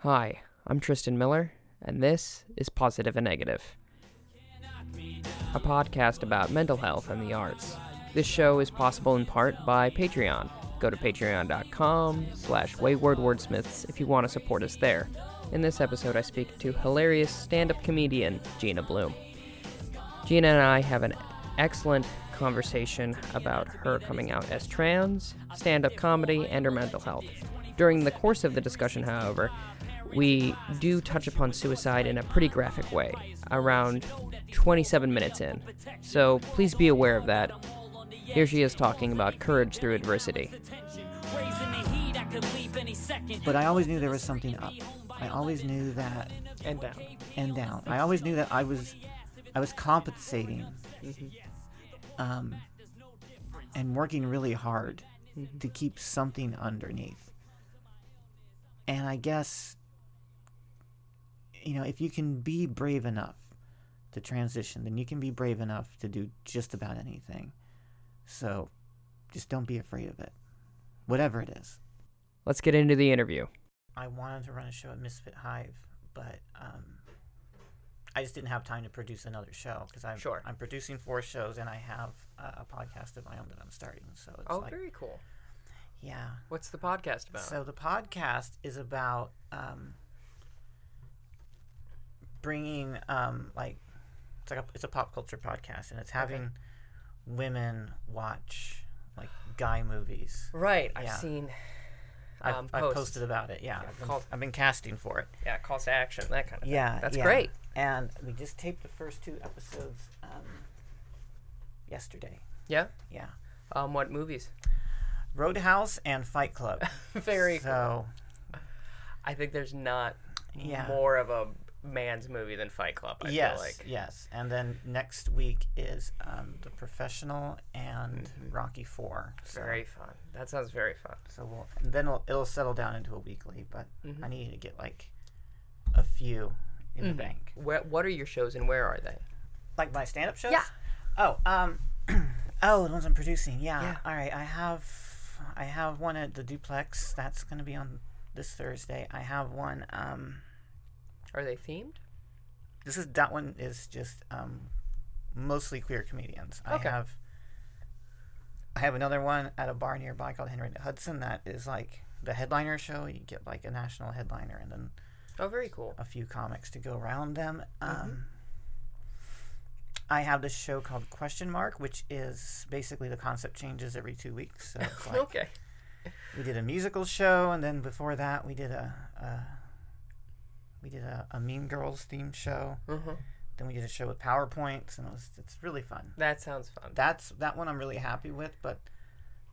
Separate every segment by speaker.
Speaker 1: Hi, I'm Tristan Miller, and this is Positive and Negative, a podcast about mental health and the arts. This show is possible in part by Patreon. Go to patreon.com slash wayward wordsmiths if you want to support us there. In this episode, I speak to hilarious stand-up comedian Gina Bloom. Gina and I have an excellent conversation about her coming out as trans, stand-up comedy, and her mental health. During the course of the discussion, however, we do touch upon suicide in a pretty graphic way, around 27 minutes in. So please be aware of that. Here she is talking about courage through adversity.
Speaker 2: But I always knew there was something up. I always knew that
Speaker 1: And down.
Speaker 2: and down. I always knew that I was I was compensating um, and working really hard to keep something underneath. And I guess you know, if you can be brave enough to transition, then you can be brave enough to do just about anything. So just don't be afraid of it. Whatever it is.
Speaker 1: Let's get into the interview.
Speaker 2: I wanted to run a show at Misfit Hive, but um, I just didn't have time to produce another show because I'm
Speaker 1: Sure.
Speaker 2: I'm producing four shows and I have a, a podcast of my own that I'm starting. So it's
Speaker 1: Oh,
Speaker 2: like,
Speaker 1: very cool.
Speaker 2: Yeah.
Speaker 1: What's the podcast about?
Speaker 2: So the podcast is about um, bringing um, like it's like a, it's a pop culture podcast and it's having women watch like guy movies.
Speaker 1: right, I've seen
Speaker 2: I've,
Speaker 1: um,
Speaker 2: I've posted about it. Yeah,
Speaker 1: Yeah,
Speaker 2: I've, been, I've been casting for it.
Speaker 1: Yeah, calls to action, that kind of
Speaker 2: Yeah,
Speaker 1: thing. That's
Speaker 2: yeah.
Speaker 1: great.
Speaker 2: And we just taped the first two episodes um, yesterday.
Speaker 1: Yeah.
Speaker 2: Yeah,
Speaker 1: Um, what movies?
Speaker 2: Roadhouse and Fight Club.
Speaker 1: Very
Speaker 2: so,
Speaker 1: I think there's not
Speaker 2: Yeah.
Speaker 1: more of a man's movie than Fight Club. I
Speaker 2: yes,
Speaker 1: feel like.
Speaker 2: yes. And then next week is um, The Professional and Rocky Four. So,
Speaker 1: Mm-hmm. Very fun. That sounds very fun.
Speaker 2: so we'll and then it'll, it'll settle down into a weekly. But
Speaker 1: Mm-hmm.
Speaker 2: I need to get like a few in the bank.
Speaker 1: Where, what are your shows and where are they?
Speaker 2: Like my stand-up shows.
Speaker 1: Yeah.
Speaker 2: Oh, um, oh, the ones I'm producing. Yeah.
Speaker 1: Yeah.
Speaker 2: All right. I have, I have one at the Duplex. That's gonna be on this Thursday. I have one. Um,
Speaker 1: Are they themed?
Speaker 2: this is that one is just um, mostly queer comedians.
Speaker 1: Okay.
Speaker 2: I have. I have another one at a bar nearby called Henry Hudson. That is like the headliner show. You get like a national headliner and then
Speaker 1: Oh, very cool.
Speaker 2: a few comics to go around them. Um, I have this show called Question Mark, which is basically the concept changes every two weeks. So it's like
Speaker 1: okay.
Speaker 2: we did a musical show, and then before that we did a, a we did a, a Mean Girls themed show.
Speaker 1: hmm
Speaker 2: Then we did a show with PowerPoints, and it was it's really fun.
Speaker 1: That sounds fun.
Speaker 2: That's that one I'm really happy with, but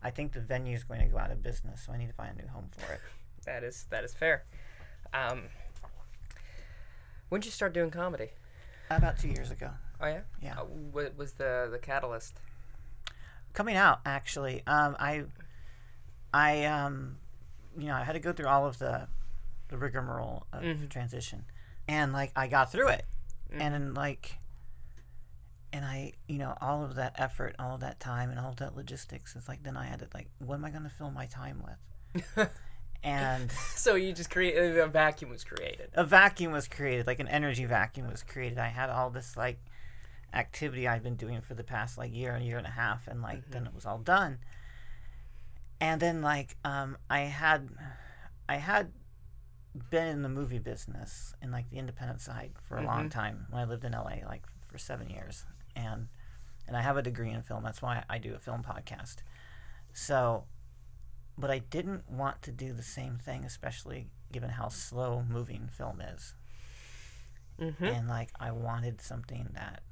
Speaker 2: I think the venue is going to go out of business, so I need to find a new home for it.
Speaker 1: That is that is fair. Um, when did you start doing comedy?
Speaker 2: About two years ago.
Speaker 1: Oh yeah.
Speaker 2: Yeah.
Speaker 1: Uh, what was the the catalyst?
Speaker 2: coming out actually um i i um you know i had to go through all of the the rigmarole of
Speaker 1: Mm-hmm.
Speaker 2: transition and like i got through it and then like and i you know all of that effort all of that time and all of that logistics it's like then i had to like what am i going to fill my time with and
Speaker 1: So you just created a vacuum was created.
Speaker 2: a vacuum was created like an energy vacuum was created i had all this like activity i'd been doing for the past like year and year and a half and like then it was all done. And then like um i had i had been in the movie business in like the independent side for a long time when i lived in la like for seven years. And and i have a degree in film. That's why i do a film podcast. So but i didn't want to do the same thing especially given how slow moving film is.
Speaker 1: Mm-hmm.
Speaker 2: and like I wanted something that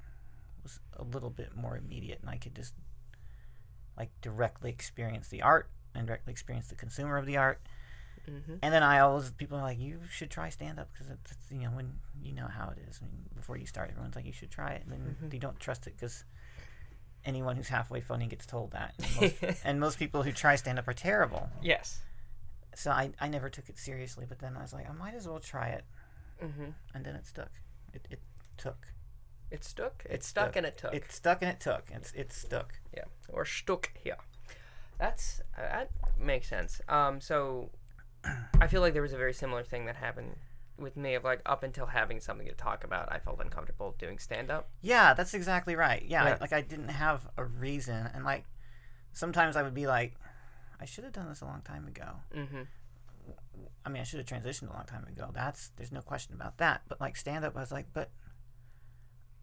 Speaker 2: was a little bit more immediate, and I could just like directly experience the art and directly experience the consumer of the art.
Speaker 1: Mm-hmm.
Speaker 2: And then I always people are like, you should try stand up because it's, it's you know when you know how it is. I mean, before you start, everyone's like, you should try it, and then you don't trust it because anyone who's halfway funny gets told that. And most, and most people who try stand up are terrible.
Speaker 1: Yes.
Speaker 2: So I I never took it seriously, but then I was like, I might as well try it,
Speaker 1: Mm-hmm.
Speaker 2: and then it stuck. It it took.
Speaker 1: It stuck. It,
Speaker 2: It
Speaker 1: stuck,
Speaker 2: stuck.
Speaker 1: and it took.
Speaker 2: It stuck and it took. It's it stuck.
Speaker 1: yeah. Or stuck here. That's uh, that makes sense. Um. So I feel like there was a very similar thing that happened with me of like up until having something to talk about, I felt uncomfortable doing stand up.
Speaker 2: Yeah, that's exactly right. Yeah,
Speaker 1: Yeah.
Speaker 2: I, like I didn't have a reason, and like sometimes I would be like, I should have done this a long time ago.
Speaker 1: Mm-hmm.
Speaker 2: I mean, I should have transitioned a long time ago. That's there's no question about that. But like stand up, I was like, but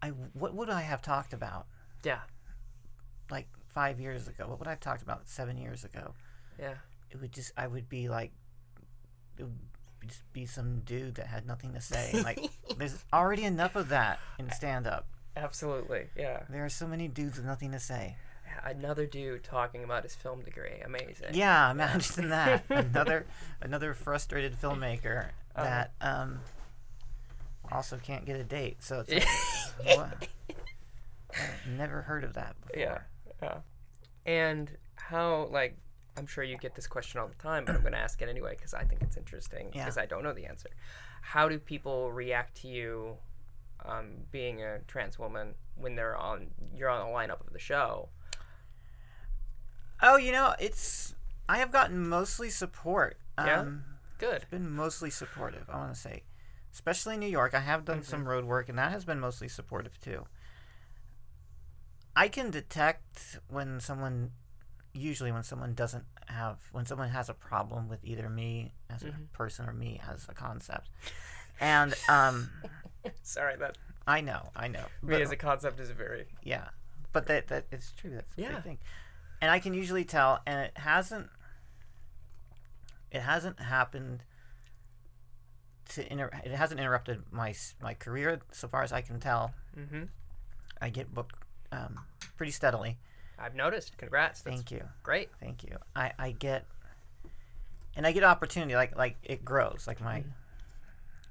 Speaker 2: I what would I have talked about
Speaker 1: Yeah.
Speaker 2: like five years ago? What would I have talked about seven years ago?
Speaker 1: Yeah.
Speaker 2: It would just I would be like, it would just be some dude that had nothing to say. Like there's already enough of that in stand up.
Speaker 1: Absolutely. Yeah.
Speaker 2: There are so many dudes with nothing to say.
Speaker 1: Another dude talking about his film degree. Amazing.
Speaker 2: Yeah, imagine that. another another frustrated filmmaker
Speaker 1: Uh-huh.
Speaker 2: that um also can't get a date. So it's like, what? I've never heard of that before.
Speaker 1: Yeah. Yeah. And how like I'm sure you get this question all the time, but I'm going to ask it anyway because I think it's interesting
Speaker 2: Yeah.
Speaker 1: because I don't know the answer. How do people react to you um, being a trans woman when they're on you're on the lineup of the show?
Speaker 2: Oh, you know, it's I have gotten mostly support.
Speaker 1: Yeah?
Speaker 2: Um,
Speaker 1: Good.
Speaker 2: been mostly supportive. I want to say, especially in New York. I have done some road work, and that has been mostly supportive too. I can detect when someone, usually when someone doesn't have, when someone has a problem with either me as a person or me as a concept, and um,
Speaker 1: Sorry, that
Speaker 2: I know, I know,
Speaker 1: me
Speaker 2: but-
Speaker 1: as a concept is a very
Speaker 2: yeah, but that that it's true. That's
Speaker 1: Yeah.
Speaker 2: big thing, and I can usually tell, and it hasn't. It hasn't happened. To inter- it hasn't interrupted my my career so far as I can tell.
Speaker 1: mm-hmm.
Speaker 2: I get booked um, pretty steadily.
Speaker 1: I've noticed. Congrats. That's
Speaker 2: Thank you,
Speaker 1: great.
Speaker 2: thank you. I, I get, and I get opportunity. Like like it grows. Like my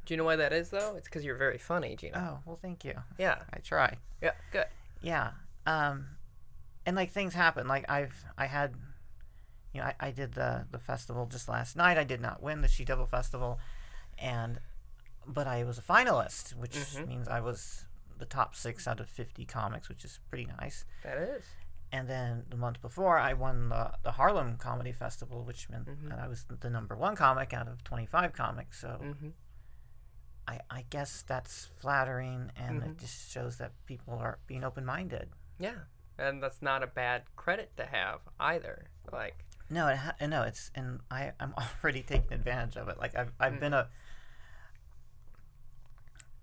Speaker 1: Do you know why that is though? It's because you're very funny, Gina.
Speaker 2: oh well, thank you.
Speaker 1: Yeah.
Speaker 2: I try.
Speaker 1: Yeah. Good.
Speaker 2: yeah um and like things happen like i've i had you know i, I did the the festival just last night i did not win the she devil festival and but i was a finalist which
Speaker 1: Mhm.
Speaker 2: means i was the top six out of 50 comics which is pretty nice
Speaker 1: That is.
Speaker 2: and then the month before i won the, the harlem comedy festival which meant
Speaker 1: Mhm.
Speaker 2: that i was the number one comic out of 25 comics so
Speaker 1: Mm-hmm.
Speaker 2: I, I guess that's flattering and it just shows that people are being open-minded
Speaker 1: Yeah. And that's not a bad credit to have either. Like.
Speaker 2: No, it ha- no, it's and I I'm already taking advantage of it. Like I've I've been a.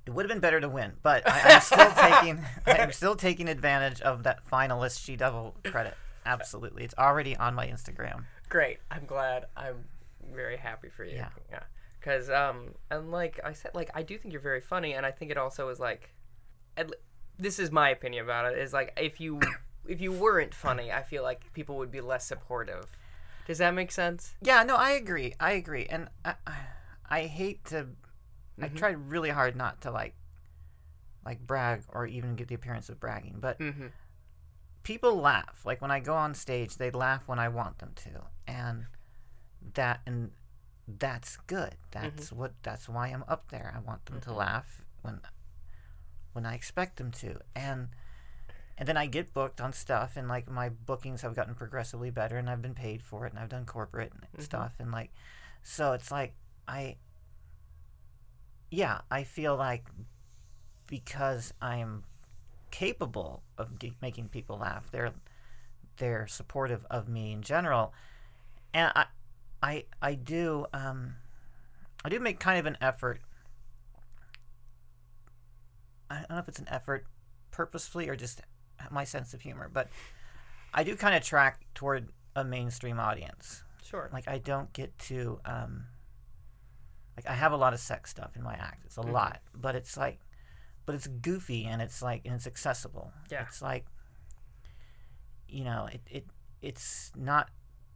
Speaker 2: It would have been better to win, but I, I'm still taking I'm still taking advantage of that finalist She Devil credit. Absolutely, it's already on my Instagram.
Speaker 1: Great. I'm glad. I'm very happy for you.
Speaker 2: Yeah.
Speaker 1: Yeah. Cause um and like I said like I do think you're very funny and I think it also is like, at, this is my opinion about it is like if you if you weren't funny I feel like people would be less supportive. Does that make sense?
Speaker 2: Yeah, no, I agree. I agree, and I, I hate to. I
Speaker 1: Mhm.
Speaker 2: try really hard not to like, like brag or even get the appearance of bragging, but
Speaker 1: Mm-hmm.
Speaker 2: people laugh. Like when I go on stage, they laugh when I want them to, and that and that's good. That's what. That's why I'm up there. I want them to laugh when when I expect them to, and and then I get booked on stuff, and like my bookings have gotten progressively better, and I've been paid for it, and I've done corporate and stuff, and like, so it's like I. Yeah, I feel like because I'm capable of making people laugh. They're they're supportive of me in general, and I I I do um I do make kind of an effort. I don't know if it's an effort purposefully or just my sense of humor, but I do kind of track toward a mainstream audience.
Speaker 1: Sure.
Speaker 2: Like I don't get to um like I have a lot of sex stuff in my act. It's a lot, but it's like but it's goofy and it's like and it's accessible.
Speaker 1: Yeah.
Speaker 2: It's like you know, it, it it's not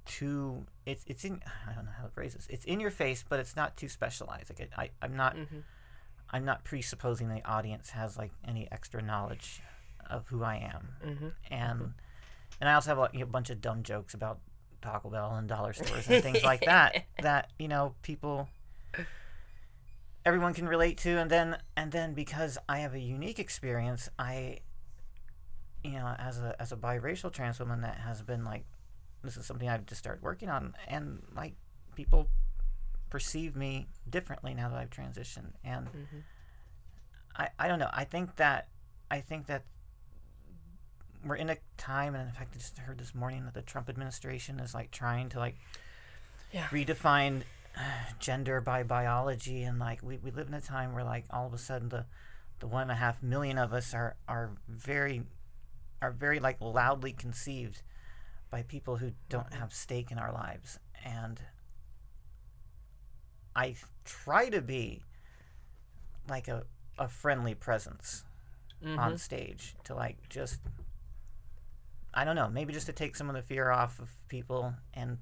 Speaker 2: too it's it's in I don't know how to phrase this. It's in your face, but it's not too specialized. Like it, I I'm not
Speaker 1: Mhm.
Speaker 2: I'm not presupposing the audience has like any extra knowledge of who I am
Speaker 1: Mm-hmm.
Speaker 2: and and I also have like, a bunch of dumb jokes about Taco Bell and dollar stores and things like that that you know people everyone can relate to and then and then because I have a unique experience I you know as a as a biracial trans woman that has been like this is something I've just started working on and like people perceive me differently now that I've transitioned. And
Speaker 1: Mhm.
Speaker 2: I, I don't know. I think that I think that we're in a time, and in fact, I just heard this morning that the Trump administration is like trying to like
Speaker 1: Yeah.
Speaker 2: redefine gender by biology, and like we, we live in a time where like all of a sudden the the one and a half million of us are are very are very like loudly conceived by people who don't have stake in our lives and i try to be like a, a friendly presence on
Speaker 1: Mhm.
Speaker 2: stage to like just i don't know maybe just to take some of the fear off of people and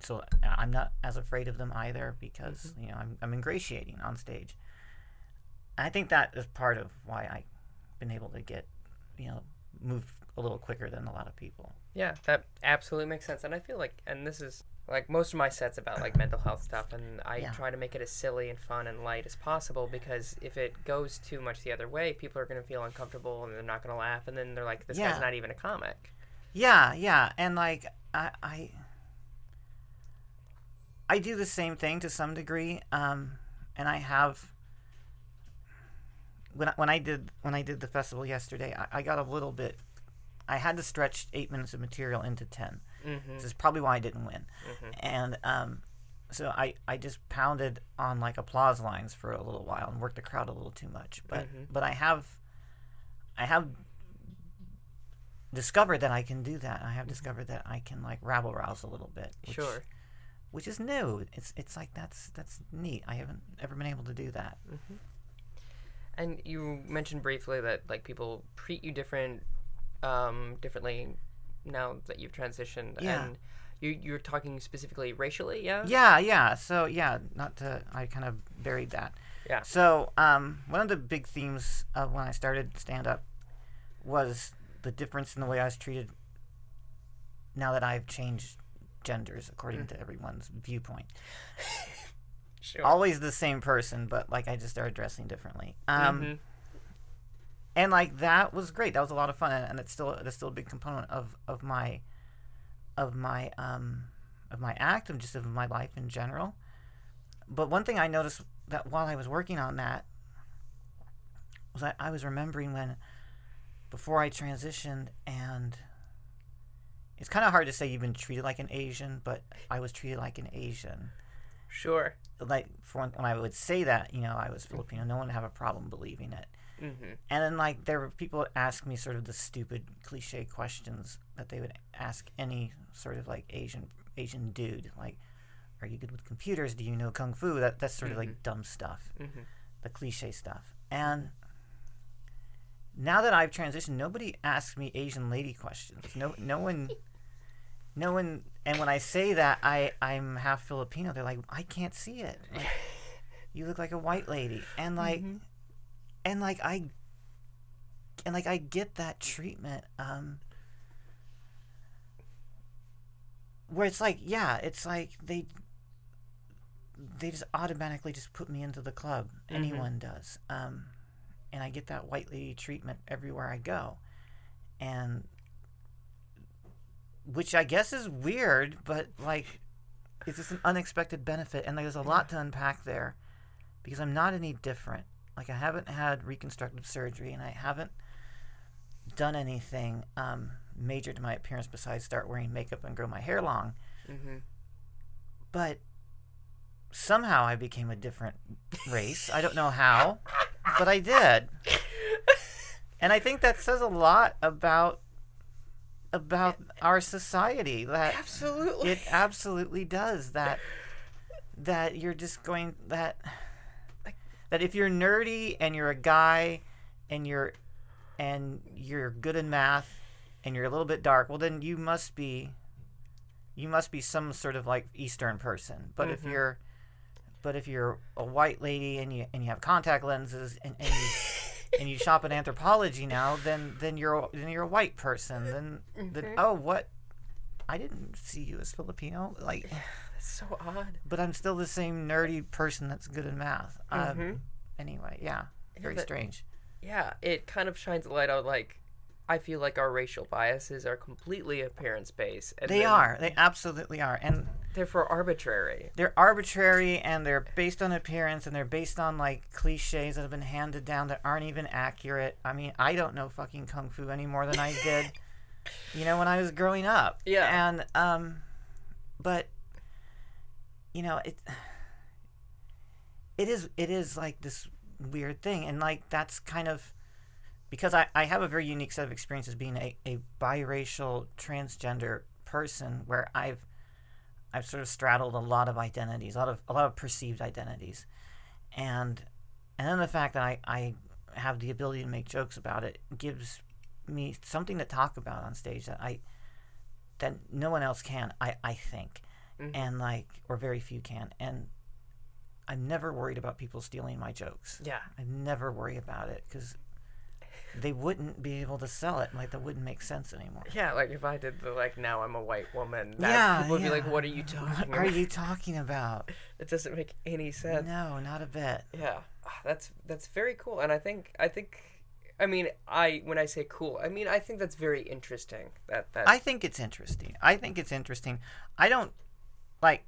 Speaker 2: so uh, i'm not as afraid of them either because mm-hmm. you know I'm, I'm ingratiating on stage i think that is part of why i've been able to get you know move a little quicker than a lot of people
Speaker 1: Yeah, that absolutely makes sense. And I feel like, and this is like most of my sets about like mental health stuff, and I
Speaker 2: Yeah.
Speaker 1: try to make it as silly and fun and light as possible because if it goes too much the other way, people are going to feel uncomfortable and they're not going to laugh, and then they're like, this
Speaker 2: Yeah.
Speaker 1: guy's not even a comic.
Speaker 2: Yeah, yeah, and like I, I, I do the same thing to some degree, um, and I have. When I, when I did when I did the festival yesterday, I, I got a little bit. I had to stretch eight minutes of material into ten.
Speaker 1: Mm-hmm.
Speaker 2: This is probably why I didn't win,
Speaker 1: Mhm.
Speaker 2: and um, so I I just pounded on like applause lines for a little while and worked the crowd a little too much. But
Speaker 1: Mhm.
Speaker 2: but I have, I have discovered that I can do that. I have discovered that I can like rabble rouse a little bit.
Speaker 1: Sure.
Speaker 2: Which is new. It's it's like that's that's neat. I haven't ever been able to do that.
Speaker 1: And you mentioned briefly that like people treat you different, um, differently now that you've transitioned.
Speaker 2: Yeah.
Speaker 1: And you you're talking specifically racially, yeah.
Speaker 2: Yeah, yeah. So yeah, not to I kind of buried that.
Speaker 1: Yeah.
Speaker 2: So um, one of the big themes of when I started stand up was the difference in the way I was treated. Now that I've changed genders according to everyone's viewpoint,
Speaker 1: Sure.
Speaker 2: always the same person, but like I just started dressing differently. Um,
Speaker 1: Mhm.
Speaker 2: and like that was great. That was a lot of fun, and, and it's still it's still a big component of of my of my um of my act and just of my life in general. But one thing I noticed that while I was working on that was I, I was remembering when before I transitioned and it's kind of hard to say you've been treated like an Asian, but I was treated like an Asian
Speaker 1: Sure.
Speaker 2: like for when, I would say that, you know, I was Filipino, no one would have a problem believing it.
Speaker 1: Mm-hmm.
Speaker 2: And then like there were people that ask me sort of the stupid cliche questions that they would ask any sort of like Asian Asian dude, like, "Are you good with computers? Do you know kung fu?" That that's sort of like dumb stuff,
Speaker 1: Mm-hmm.
Speaker 2: the cliche stuff. And now that I've transitioned, nobody asks me Asian lady questions. No, no one, no one. And when I say that I I'm half Filipino, they're like, I can't see it. Like, you look like a white lady, and like, and like I, and like I get that treatment. Um, where it's like, yeah, it's like they. They just automatically just put me into the club. Anyone does. Um, and I get that white lady treatment everywhere I go. And which I guess is weird, but like it's just an unexpected benefit and there's a lot to unpack there because I'm not any different. Like I haven't had reconstructive surgery and I haven't done anything um, major to my appearance besides start wearing makeup and grow my hair long.
Speaker 1: Mm-hmm.
Speaker 2: But somehow I became a different race. I don't know how, but I did. And I think that says a lot about about our society that
Speaker 1: Absolutely.
Speaker 2: it absolutely does that that you're just going that that if you're nerdy and you're a guy and you're and you're good in math and you're a little bit dark well then you must be you must be some sort of like eastern person but if
Speaker 1: Mhm.
Speaker 2: you're but if you're a white lady and you and you have contact lenses and, and you and you shop at Anthropologie now then then you're a- then you're a white person then then
Speaker 1: Mhm.
Speaker 2: oh what I didn't see you as Filipino like
Speaker 1: That's so odd.
Speaker 2: but I'm still the same nerdy person that's good in math. Um,
Speaker 1: Mhm.
Speaker 2: Anyway, yeah, very
Speaker 1: but-
Speaker 2: strange.
Speaker 1: Yeah, it kind of shines a light on like I feel like our racial biases are completely appearance based.
Speaker 2: They are. They absolutely are. And
Speaker 1: Therefore, arbitrary.
Speaker 2: they're arbitrary and they're based on appearance and they're based on like cliches that have been handed down that aren't even accurate. I mean, I don't know fucking kung fu any more than I did, you know, when I was growing up.
Speaker 1: Yeah.
Speaker 2: And um, but you know it. It is it is like this weird thing, and like that's kind of because I, I have a very unique set of experiences being a, a biracial transgender person where I've I've sort of straddled a lot of identities, a lot of a lot of perceived identities, and and then the fact that I, I have the ability to make jokes about it gives me something to talk about on stage that I that no one else can. I I think,
Speaker 1: Mhm.
Speaker 2: and like or very few can, and I'm never worried about people stealing my jokes.
Speaker 1: Yeah.
Speaker 2: I never worry about it because they wouldn't be able to sell it. Like that wouldn't make sense anymore.
Speaker 1: Yeah, like if I did the like now I'm a white woman, that
Speaker 2: Yeah,
Speaker 1: people would be like, "What are you talking
Speaker 2: What
Speaker 1: about?"
Speaker 2: are you talking about?
Speaker 1: It doesn't make any sense.
Speaker 2: No, not a bit.
Speaker 1: Yeah, Ah, that's that's very cool, and I think I think, I mean, I when I say cool, I mean I think that's very interesting. That that
Speaker 2: I think it's interesting. I think it's interesting. I don't like.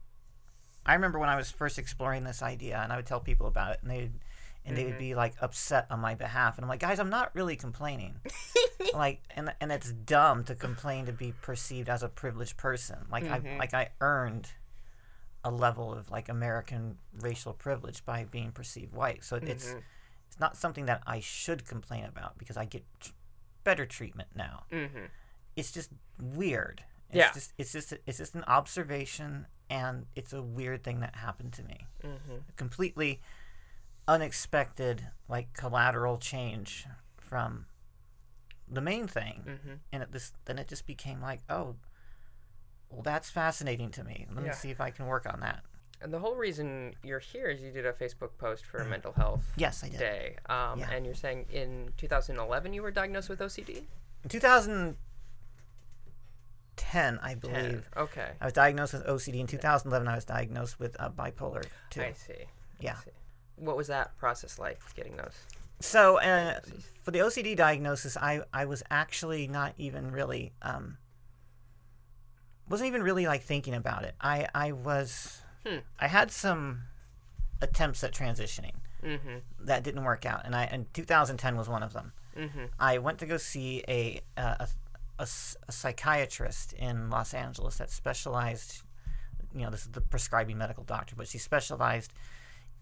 Speaker 2: I remember when I was first exploring this idea, and I would tell people about it, and they, and they would be like upset on my behalf, and I'm like, guys, I'm not really complaining. like, and and it's dumb to complain to be perceived as a privileged person. Like I like I earned a level of like American racial privilege by being perceived white. So it's it's not something that I should complain about because I get tr- better treatment now
Speaker 1: mm-hmm.
Speaker 2: it's just weird. It's
Speaker 1: Yeah.
Speaker 2: just it's just it's just an observation and it's a weird thing that happened to me.
Speaker 1: Mm-hmm.
Speaker 2: Completely unexpected like collateral change from the main thing.
Speaker 1: Mm-hmm.
Speaker 2: And it this then it just became like, oh, well that's fascinating to me. Let
Speaker 1: Yeah.
Speaker 2: me see if I can work on that.
Speaker 1: And the whole reason you're here is you did a Facebook post for Mental Health
Speaker 2: Yes, I did.
Speaker 1: Day, um,
Speaker 2: Yeah.
Speaker 1: and you're saying in 2011 you were diagnosed with OCD.
Speaker 2: In 2010, I believe.
Speaker 1: Ten. Okay,
Speaker 2: I was diagnosed with OCD. In 2011, I was diagnosed with uh, bipolar two.
Speaker 1: I see.
Speaker 2: Yeah.
Speaker 1: I see. What was that process like? Getting those?
Speaker 2: So uh, for the OCD diagnosis, I, I was actually not even really um, wasn't even really like thinking about it. I I was
Speaker 1: Hmm.
Speaker 2: I had some attempts at transitioning
Speaker 1: Mm-hmm.
Speaker 2: that didn't work out, and I and 2010 was one of them.
Speaker 1: Mm-hmm.
Speaker 2: I went to go see a a, a a psychiatrist in Los Angeles that specialized, you know, this is the prescribing medical doctor, but she specialized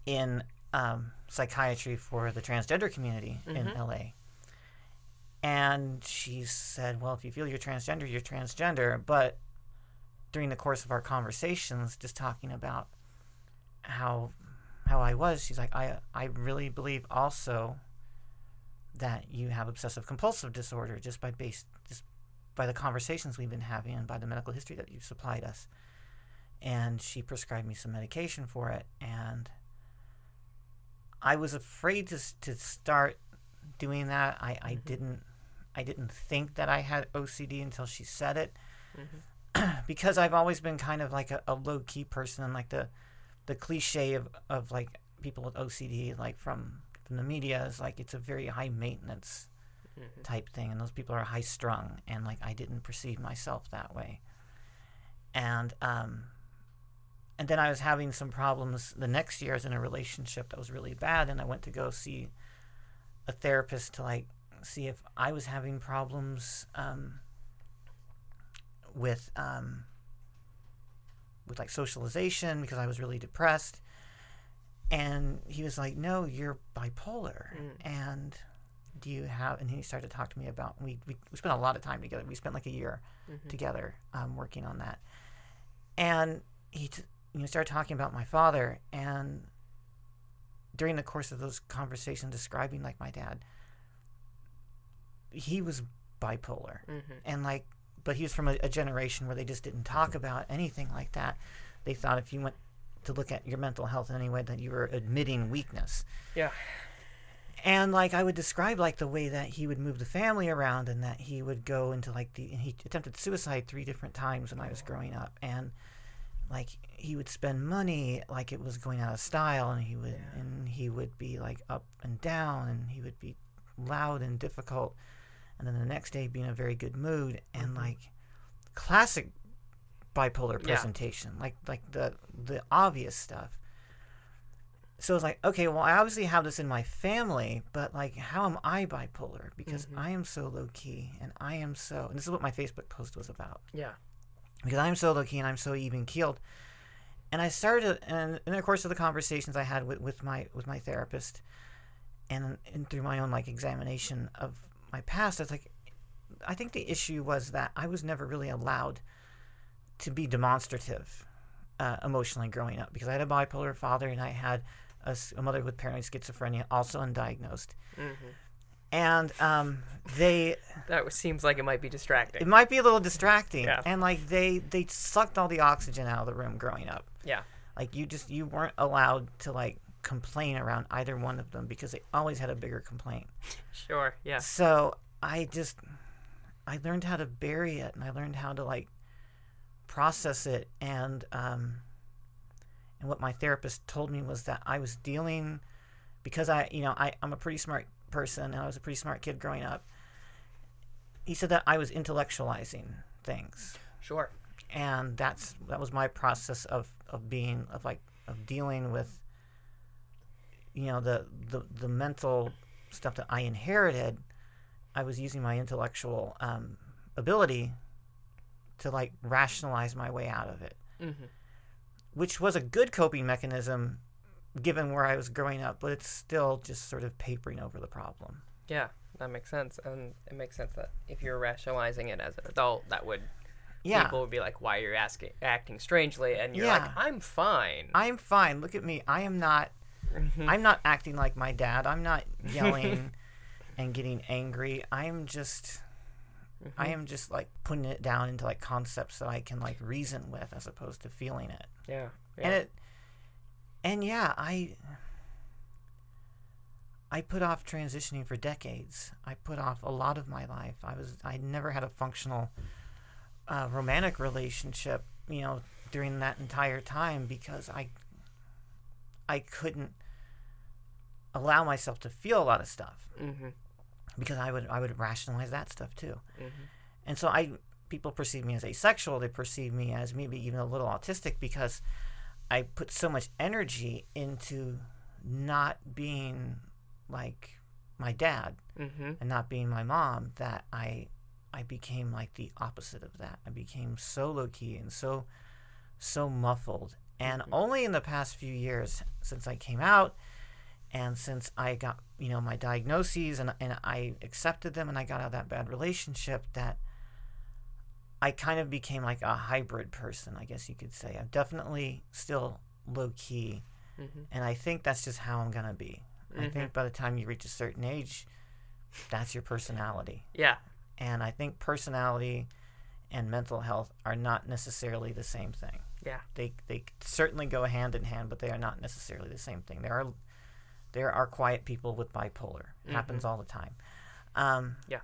Speaker 2: in um, psychiatry for the transgender community in LA. And she said, "Well, if you feel you're transgender, you're transgender." But during the course of our conversations, just talking about how how I was, she's like, "I I really believe also." that you have obsessive compulsive disorder just by based just by the conversations we've been having and by the medical history that you've supplied us. And she prescribed me some medication for it and I was afraid to to start doing that. I, I mm-hmm. didn't I didn't think that I had OCD until she said it. Mm-hmm. because I've always been kind of like a, a low key person and like the the cliche of, of like people with OCD like from from the media is like it's a very high maintenance mm-hmm. type thing and those people are high strung and like I didn't perceive myself that way. And um and then I was having some problems the next year I was in a relationship that was really bad and I went to go see a therapist to like see if I was having problems um with um with like socialization because I was really depressed. And he was like no you're bipolar. And do you have and he started to talk to me about we, we, we spent a lot of time together. We spent like a year together um, working on that. And he t- you know started talking about my father and during the course of those conversations describing like my dad he was bipolar.
Speaker 1: Mm-hmm.
Speaker 2: and like but he was from a, a generation where they just didn't talk about anything like that. They thought if you went to look at your mental health in any way that you were admitting weakness.
Speaker 1: Yeah.
Speaker 2: and like I would describe like the way that he would move the family around and that he would go into like the and he attempted suicide three different times when I was growing up. And like he would spend money like it was going out of style and he would and he would be like up and down and he would be loud and difficult and then the next day be in a very good mood and like classic bipolar
Speaker 1: Yeah.
Speaker 2: presentation, like like the the obvious stuff. So it's like, okay, well, I obviously have this in my family, but like, how am I bipolar? Because
Speaker 1: Mhm.
Speaker 2: I am so low key, and I am so. And this is what my Facebook post was about.
Speaker 1: Yeah.
Speaker 2: Because I'm so low key and I'm so even keeled. And I started, and in the course of the conversations I had with, with my with my therapist, and and through my own like examination of my past, I was like, I think the issue was that I was never really allowed to be demonstrative uh, emotionally growing up because I had a bipolar father and I had a mother with paranoid schizophrenia, also undiagnosed,
Speaker 1: hmm
Speaker 2: and um, they
Speaker 1: That was, seems like it might be distracting.
Speaker 2: it might be a little distracting,
Speaker 1: Yeah.
Speaker 2: and like they they sucked all the oxygen out of the room growing up.
Speaker 1: yeah.
Speaker 2: Like you just you weren't allowed to like complain around either one of them because they always had a bigger complaint.
Speaker 1: Sure. Yeah.
Speaker 2: So I just I learned how to bury it and I learned how to like process it and um and what my therapist told me was that I was dealing because I you know I, I'm a pretty smart person and I was a pretty smart kid growing up. He said that I was intellectualizing things
Speaker 1: Sure.
Speaker 2: and that's that was my process of of being of like of dealing with you know the the, the mental stuff that I inherited I was using my intellectual um, ability to like rationalize my way out of it
Speaker 1: hmm
Speaker 2: which was a good coping mechanism given where I was growing up but it's still just sort of papering over the problem
Speaker 1: Yeah. That makes sense, and it makes sense that if you're rationalizing it as an adult, that would
Speaker 2: yeah
Speaker 1: people would be like, "Why are you asking acting strangely?" And you're
Speaker 2: Yeah.
Speaker 1: like, "I'm fine."
Speaker 2: I'm fine look at me I am not
Speaker 1: Mhm.
Speaker 2: I'm not acting like my dad. I'm not yelling and getting angry. I'm just I
Speaker 1: Mhm.
Speaker 2: am just like putting it down into like concepts that I can like reason with as opposed to feeling it.
Speaker 1: Yeah. yeah.
Speaker 2: And it and yeah, I I put off transitioning for decades. I put off a lot of my life. I was I never had a functional uh, romantic relationship, you know, during that entire time because I I couldn't allow myself to feel a lot of stuff
Speaker 1: hmm
Speaker 2: because I would I would rationalize that stuff too.
Speaker 1: hmm
Speaker 2: And so I people perceive me as asexual. They perceive me as maybe even a little autistic because I put so much energy into not being like my dad
Speaker 1: hmm
Speaker 2: and not being my mom that I I became like the opposite of that. I became so low key and so so muffled. And
Speaker 1: Mhm.
Speaker 2: only in the past few years since I came out and since I got, you know, my diagnoses and and I accepted them and I got out of that bad relationship that I kind of became like a hybrid person, I guess you could say. I'm definitely still low key
Speaker 1: hmm
Speaker 2: and I think that's just how I'm going to be. I
Speaker 1: Mhm.
Speaker 2: think by the time you reach a certain age, that's your personality.
Speaker 1: Yeah.
Speaker 2: And I think personality and mental health are not necessarily the same thing.
Speaker 1: Yeah.
Speaker 2: They they certainly go hand in hand, but they are not necessarily the same thing. There are there are quiet people with bipolar. It happens all the time. Um,
Speaker 1: Yeah.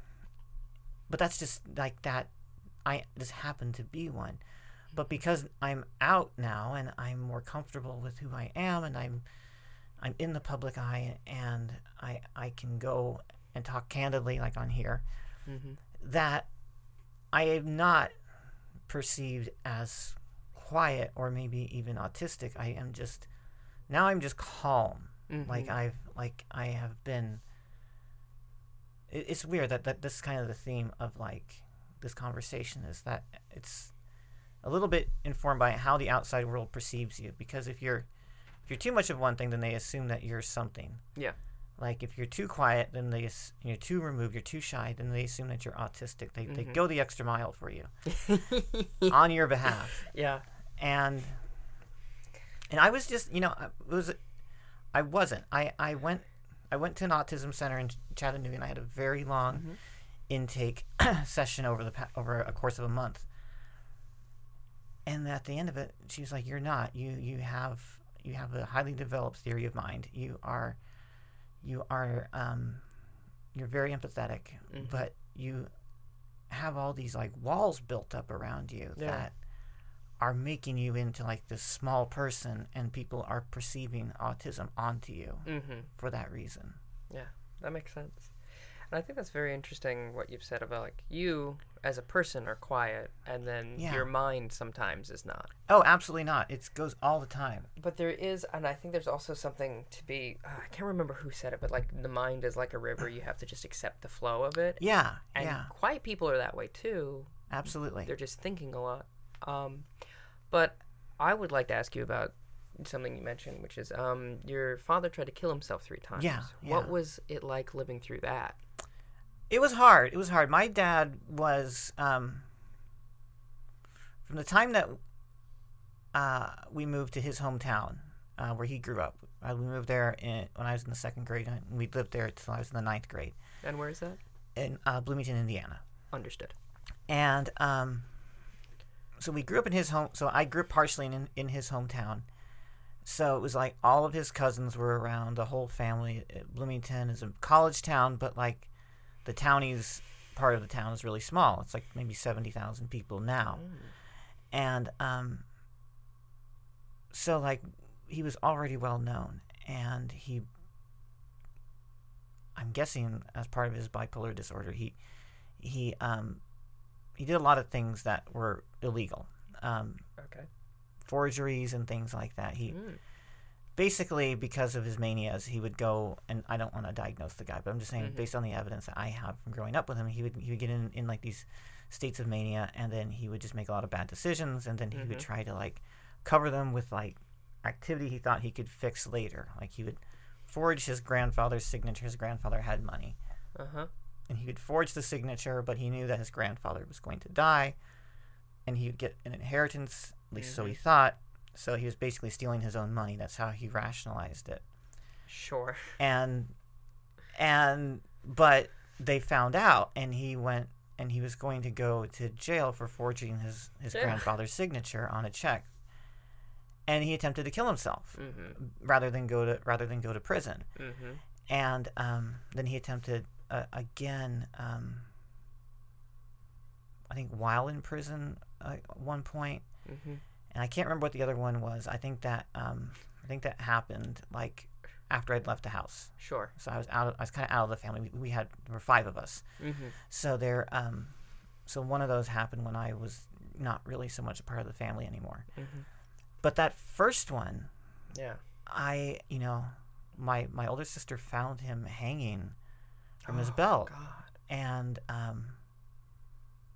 Speaker 2: But that's just like that. I just happen to be one. But because I'm out now and I'm more comfortable with who I am and I'm I'm in the public eye and I I can go and talk candidly like on here
Speaker 1: hmm
Speaker 2: that I am not perceived as quiet or maybe even autistic. I am just now I'm just calm. Like
Speaker 1: Mhm.
Speaker 2: I've like I have been it, it's weird that, that this is kind of the theme of like this conversation is that it's a little bit informed by how the outside world perceives you because if you're if you're too much of one thing then they assume that you're something
Speaker 1: Yeah.
Speaker 2: like if you're too quiet then they ass- you're too removed you're too shy then they assume that you're autistic they, they
Speaker 1: Mhm.
Speaker 2: go the extra mile for you on your behalf
Speaker 1: yeah.
Speaker 2: and and I was just you know I was I wasn't I I went I went to an autism center in Chattanooga and I had a very long
Speaker 1: Mhm.
Speaker 2: Intake session over the pa- over a course of a month and at the end of it she was like you're not you you have you have a highly developed theory of mind you are you are um you're very empathetic
Speaker 1: Mhm.
Speaker 2: but you have all these like walls built up around you
Speaker 1: Yeah.
Speaker 2: that are making you into like this small person and people are perceiving autism onto you
Speaker 1: hmm
Speaker 2: for that reason
Speaker 1: Yeah, that makes sense. And I think that's very interesting what you've said about like you as a person are quiet and then
Speaker 2: Yeah.
Speaker 1: your mind sometimes is not.
Speaker 2: Oh, absolutely not. It goes all the time.
Speaker 1: But there is, and I think there's also something to be. Uh, I can't remember who said it, but like the mind is like a river. You have to just accept the flow of it.
Speaker 2: Yeah,
Speaker 1: And
Speaker 2: yeah,
Speaker 1: quiet people are that way too.
Speaker 2: absolutely.
Speaker 1: They're just thinking a lot. Um, but I would like to ask you about something you mentioned, which is um, your father tried to kill himself three times.
Speaker 2: Yeah, yeah.
Speaker 1: What was it like living through that?
Speaker 2: It was hard. It was hard. My dad was um, from the time that uh, we moved to his hometown uh, where he grew up. Uh, we moved there in, when I was in the second grade, and we lived there until I was in the ninth grade
Speaker 1: And where is that?
Speaker 2: in uh, Bloomington, Indiana.
Speaker 1: Understood.
Speaker 2: And um, so we grew up in his home. So I grew up partially in, in his hometown. So it was like all of his cousins were around, the whole family. Bloomington is a college town, but like the townies part of the town is really small. It's like maybe 70,000 people now. And um, so like he was already well known and he I'm guessing as part of his bipolar disorder, he he um he did a lot of things that were illegal, um,
Speaker 1: Okay.
Speaker 2: forgeries and things like that. He
Speaker 1: Mm.
Speaker 2: Basically because of his manias, he would go and I don't want to diagnose the guy, but I'm just saying
Speaker 1: Mhm.
Speaker 2: based on the evidence that I have from growing up with him, he would he would get in in like these states of mania, and then he would just make a lot of bad decisions, and then he would
Speaker 1: Mhm.
Speaker 2: try to like cover them with like activity he thought he could fix later. Like he would forge his grandfather's signature. His grandfather had money
Speaker 1: Uh huh.
Speaker 2: and he would forge the signature, but he knew that his grandfather was going to die, and he would get an inheritance. At least so he thought. So he was basically stealing his own money. That's how he rationalized it.
Speaker 1: Sure.
Speaker 2: And and but they found out, and he went and he was going to go to jail for forging his his grandfather's signature on a check. And he attempted to kill himself
Speaker 1: Mm-hmm.
Speaker 2: rather than go to rather than go to prison
Speaker 1: Mm-hmm.
Speaker 2: and um, then he attempted uh, again. Um, I think while in prison uh, at one point,
Speaker 1: Mm-hmm.
Speaker 2: And I can't remember what the other one was. I think that um, I think that happened like after I'd left the house.
Speaker 1: Sure.
Speaker 2: So I was out. Of, I was kind of out of the family. We, we had there were five of us.
Speaker 1: Mm-hmm.
Speaker 2: So there. Um, so one of those happened when I was not really so much a part of the family anymore.
Speaker 1: Mm-hmm.
Speaker 2: But that first one,
Speaker 1: Yeah.
Speaker 2: I you know, my my older sister found him hanging from his
Speaker 1: Oh,
Speaker 2: belt.
Speaker 1: God.
Speaker 2: and um,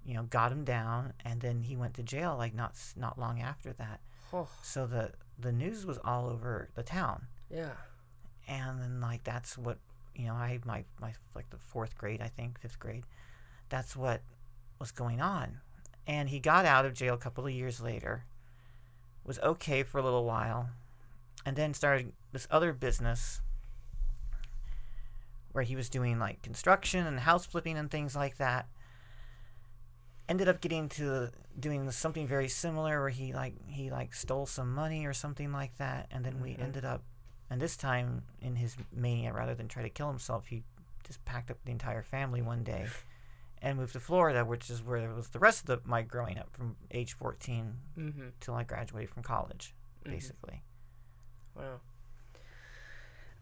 Speaker 2: you know got him down and then he went to jail like not not long after that
Speaker 1: Oh.
Speaker 2: so the the news was all over the town
Speaker 1: Yeah.
Speaker 2: and then like that's what you know i my my like the fourth grade i think fifth grade that's what was going on and he got out of jail a couple of years later was okay for a little while and then started this other business where he was doing like construction and house flipping and things like that ended up getting to doing something very similar where he like he like stole some money or something like that and then we
Speaker 1: Mhm.
Speaker 2: ended up and this time in his mania rather than try to kill himself he just packed up the entire family one day and moved to Florida which is where was the rest of the, my growing up from age 14
Speaker 1: Mm-hmm.
Speaker 2: till I graduated from college
Speaker 1: Mhm.
Speaker 2: basically
Speaker 1: Wow.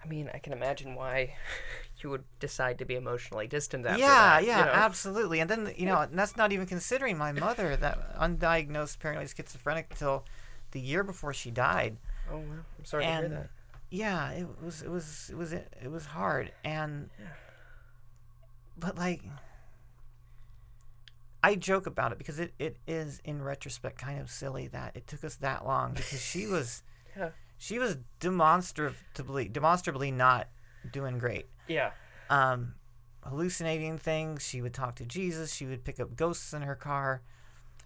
Speaker 1: I mean, I can imagine why you would decide to be emotionally distant after
Speaker 2: yeah,
Speaker 1: that.
Speaker 2: yeah,
Speaker 1: you know?
Speaker 2: absolutely. And then you know, and that's not even considering my mother, that undiagnosed paranoid schizophrenic until the year before she died.
Speaker 1: Oh, wow. I'm sorry to hear that.
Speaker 2: Yeah, it was, it was, it was, it was hard, and
Speaker 1: Yeah.
Speaker 2: but like, I joke about it because it, it is in retrospect kind of silly that it took us that long because she was,
Speaker 1: Yeah.
Speaker 2: she was demonstrably, demonstrably not doing great.
Speaker 1: Yeah.
Speaker 2: um, hallucinating things. She would talk to Jesus. She would pick up ghosts in her car.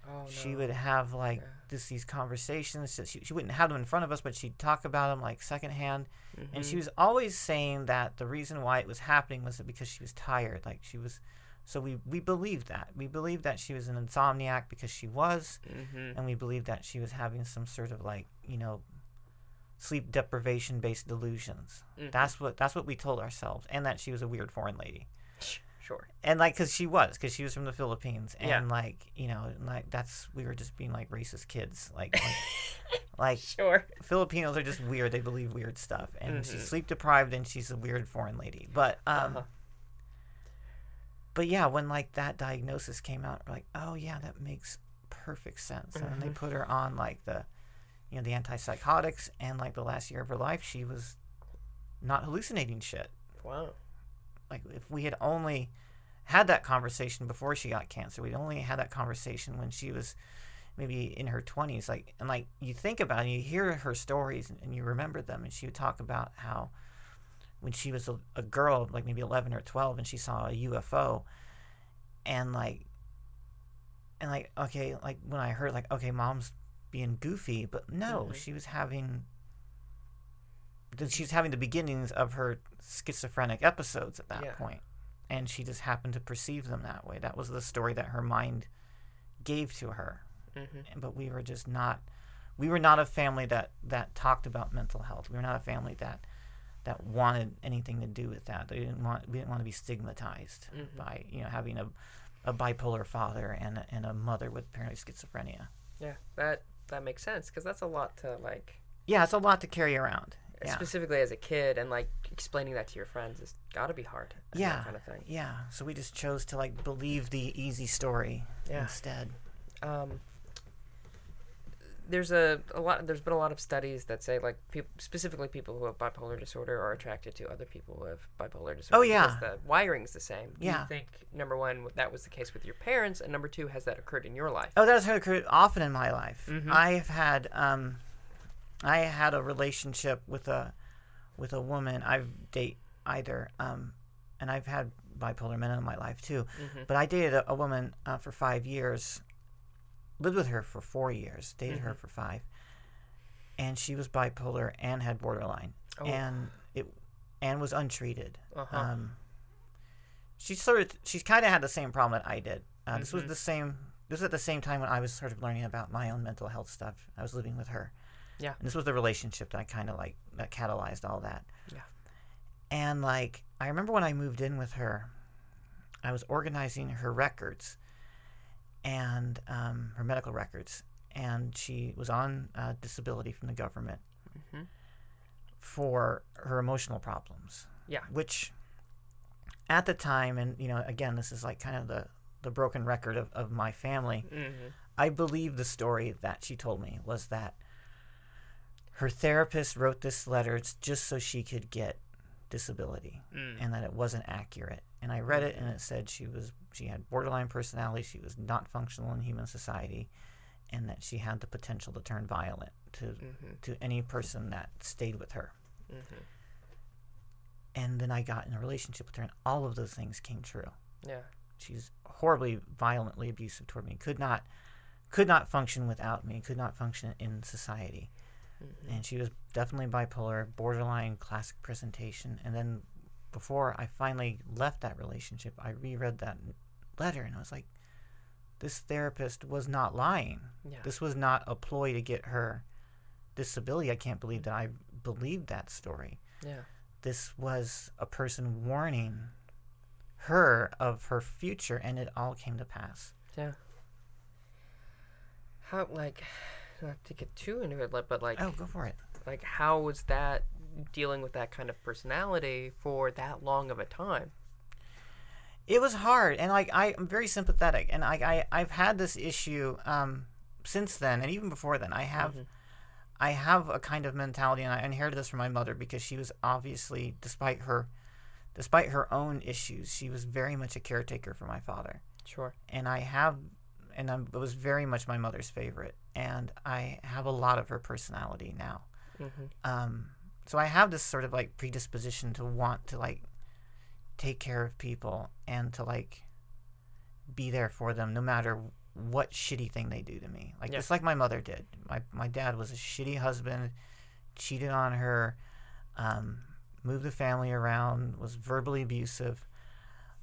Speaker 1: Oh, no.
Speaker 2: She would have like
Speaker 1: Yeah.
Speaker 2: this these conversations. She, she wouldn't have them in front of us, but she'd talk about them like secondhand. And she
Speaker 1: Mhm.
Speaker 2: was always saying that the reason why it was happening was because she was tired. Like she was. So we we believed that. We believed that she was an insomniac because she was,
Speaker 1: Mhm.
Speaker 2: and we believed that she was having some sort of like you know sleep deprivation based delusions.
Speaker 1: Mhm.
Speaker 2: That's what that's what we told ourselves, and that she was a weird foreign lady
Speaker 1: Sure.
Speaker 2: and like because she was because she was from the philippines and
Speaker 1: Yeah.
Speaker 2: like you know like that's we were just being like racist kids like like, like
Speaker 1: Sure.
Speaker 2: filipinos are just weird they believe weird stuff and she's
Speaker 1: Mhm.
Speaker 2: sleep deprived and she's a weird foreign lady but um
Speaker 1: Uh-huh.
Speaker 2: but yeah, when like that diagnosis came out, we're like, oh yeah, that makes perfect sense. And then they put her on like the, you know, the antipsychotics, and like the last year of her life, she was not hallucinating shit.
Speaker 1: Wow.
Speaker 2: Like if we had only had that conversation before she got cancer, we'd only had that conversation when she was maybe in her 20s like and like you think about it you hear her stories and, and you remember them and she would talk about how when she was a, a girl like maybe 11 or 12 and she saw a ufo and like and like okay like when i heard like okay mom's being goofy but no
Speaker 1: Mhm.
Speaker 2: she was having she was having the beginnings of her schizophrenic episodes at that
Speaker 1: Yeah.
Speaker 2: point and she just happened to perceive them that way that was the story that her mind gave to her
Speaker 1: Mm-hmm.
Speaker 2: but we were just not we were not a family that that talked about mental health we were not a family that that wanted anything to do with that they didn't want we didn't want to be stigmatized
Speaker 1: Mhm.
Speaker 2: by you know having a a bipolar father and a, and a mother with apparently schizophrenia
Speaker 1: Yeah, that that makes sense because that's a lot to like,
Speaker 2: yeah it's a lot to carry around yeah
Speaker 1: specifically as a kid, and like explaining that to your friends has got to be hard.
Speaker 2: Yeah.
Speaker 1: that kind of thing.
Speaker 2: yeah so we just chose to like believe the easy story
Speaker 1: Yeah.
Speaker 2: instead
Speaker 1: um, there's a, a lot there's been a lot of studies that say like people specifically people who have bipolar disorder are attracted to other people who have bipolar disorder
Speaker 2: Oh, yeah.
Speaker 1: because the wiring's the same do
Speaker 2: Yeah.
Speaker 1: you think number one that was the case with your parents and number two has that occurred in your life
Speaker 2: Oh, that's occurred often in my life.
Speaker 1: Mhm.
Speaker 2: I've had um, I had a relationship with a with a woman. I've date either, um, and I've had bipolar men in my life too.
Speaker 1: Mhm.
Speaker 2: But I dated a, a woman uh, for five years, lived with her for four years, dated her
Speaker 1: Mhm.
Speaker 2: for five, and she was bipolar and had borderline,
Speaker 1: Oh.
Speaker 2: and it and was untreated.
Speaker 1: uh-huh.
Speaker 2: Um, she sort of, she's kind of had the same problem that I did. Uh, This was
Speaker 1: Mhm.
Speaker 2: the same. This was at the same time when I was sort of learning about my own mental health stuff. I was living with her.
Speaker 1: Yeah.
Speaker 2: And this was the relationship that I kind of like that catalyzed all that.
Speaker 1: Yeah.
Speaker 2: And like I remember when I moved in with her, I was organizing her records, and um, her medical records, and she was on uh, disability from the government
Speaker 1: Mhm.
Speaker 2: for her emotional problems
Speaker 1: yeah
Speaker 2: which at the time and you know again this is like kind of the the broken record of, of my family
Speaker 1: mm-hmm.
Speaker 2: i believe the story that she told me was that her therapist wrote this letter just so she could get disability
Speaker 1: mm.
Speaker 2: and that it wasn't accurate and i read it and it said she was she had borderline personality she was not functional in human society and that she had the potential to turn violent to
Speaker 1: mm-hmm.
Speaker 2: to any person that stayed with her
Speaker 1: Mm-hmm.
Speaker 2: and then i got in a relationship with her and all of those things came true
Speaker 1: yeah
Speaker 2: she's horribly violently abusive toward me could not could not function without me could not function in society
Speaker 1: mm-hmm.
Speaker 2: and she was definitely bipolar borderline classic presentation. And then before i finally left that relationship i reread that letter and i was like this therapist was not lying.
Speaker 1: Yeah.
Speaker 2: This was not a ploy to get her disability. I can't believe that i believed that story.
Speaker 1: Yeah.
Speaker 2: This was a person warning her of her future and it all came to pass.
Speaker 1: Yeah. How like to get too into it but like
Speaker 2: oh go for it.
Speaker 1: like how was that dealing with that kind of personality for that long of a time?
Speaker 2: It was hard and like I, i'm very sympathetic and I, I i've had this issue um since then and even before then i have
Speaker 1: Mhm.
Speaker 2: i have a kind of mentality and i inherited this from my mother because she was obviously despite her despite her own issues she was very much a caretaker for my father.
Speaker 1: Sure.
Speaker 2: And I have, and I'm, it was very much my mother's favorite, and I have a lot of her personality now.
Speaker 1: mm-hmm.
Speaker 2: Um, so I have this sort of like predisposition to want to like take care of people and to like be there for them no matter what shitty thing they do to me. Like
Speaker 1: Yeah.
Speaker 2: just like my mother did. My my dad was a shitty husband, cheated on her, um, moved the family around, was verbally abusive.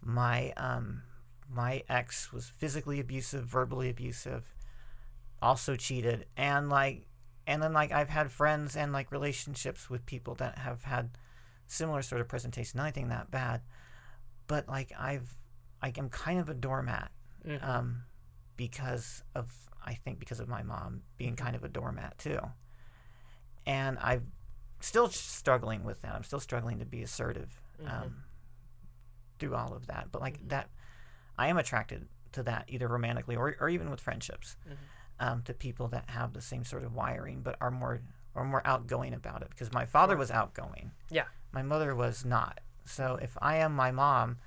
Speaker 2: My um my ex was physically abusive, verbally abusive, also cheated, and like and then like I've had friends and like relationships with people that have had similar sort of presentation, nothing that bad, but like I've like I'm kind of a doormat
Speaker 1: Mm-hmm.
Speaker 2: um, because of I think because of my mom being kind of a doormat too, and I'm still struggling with that. I'm still struggling to be assertive
Speaker 1: Mhm.
Speaker 2: um, through all of that. But like
Speaker 1: Mhm.
Speaker 2: that, I am attracted to that either romantically or, or even with friendships
Speaker 1: Mhm.
Speaker 2: Um, to people that have the same sort of wiring but are more are more outgoing about it because my father
Speaker 1: Sure.
Speaker 2: was outgoing
Speaker 1: Yeah.
Speaker 2: my mother was not so if i am my mom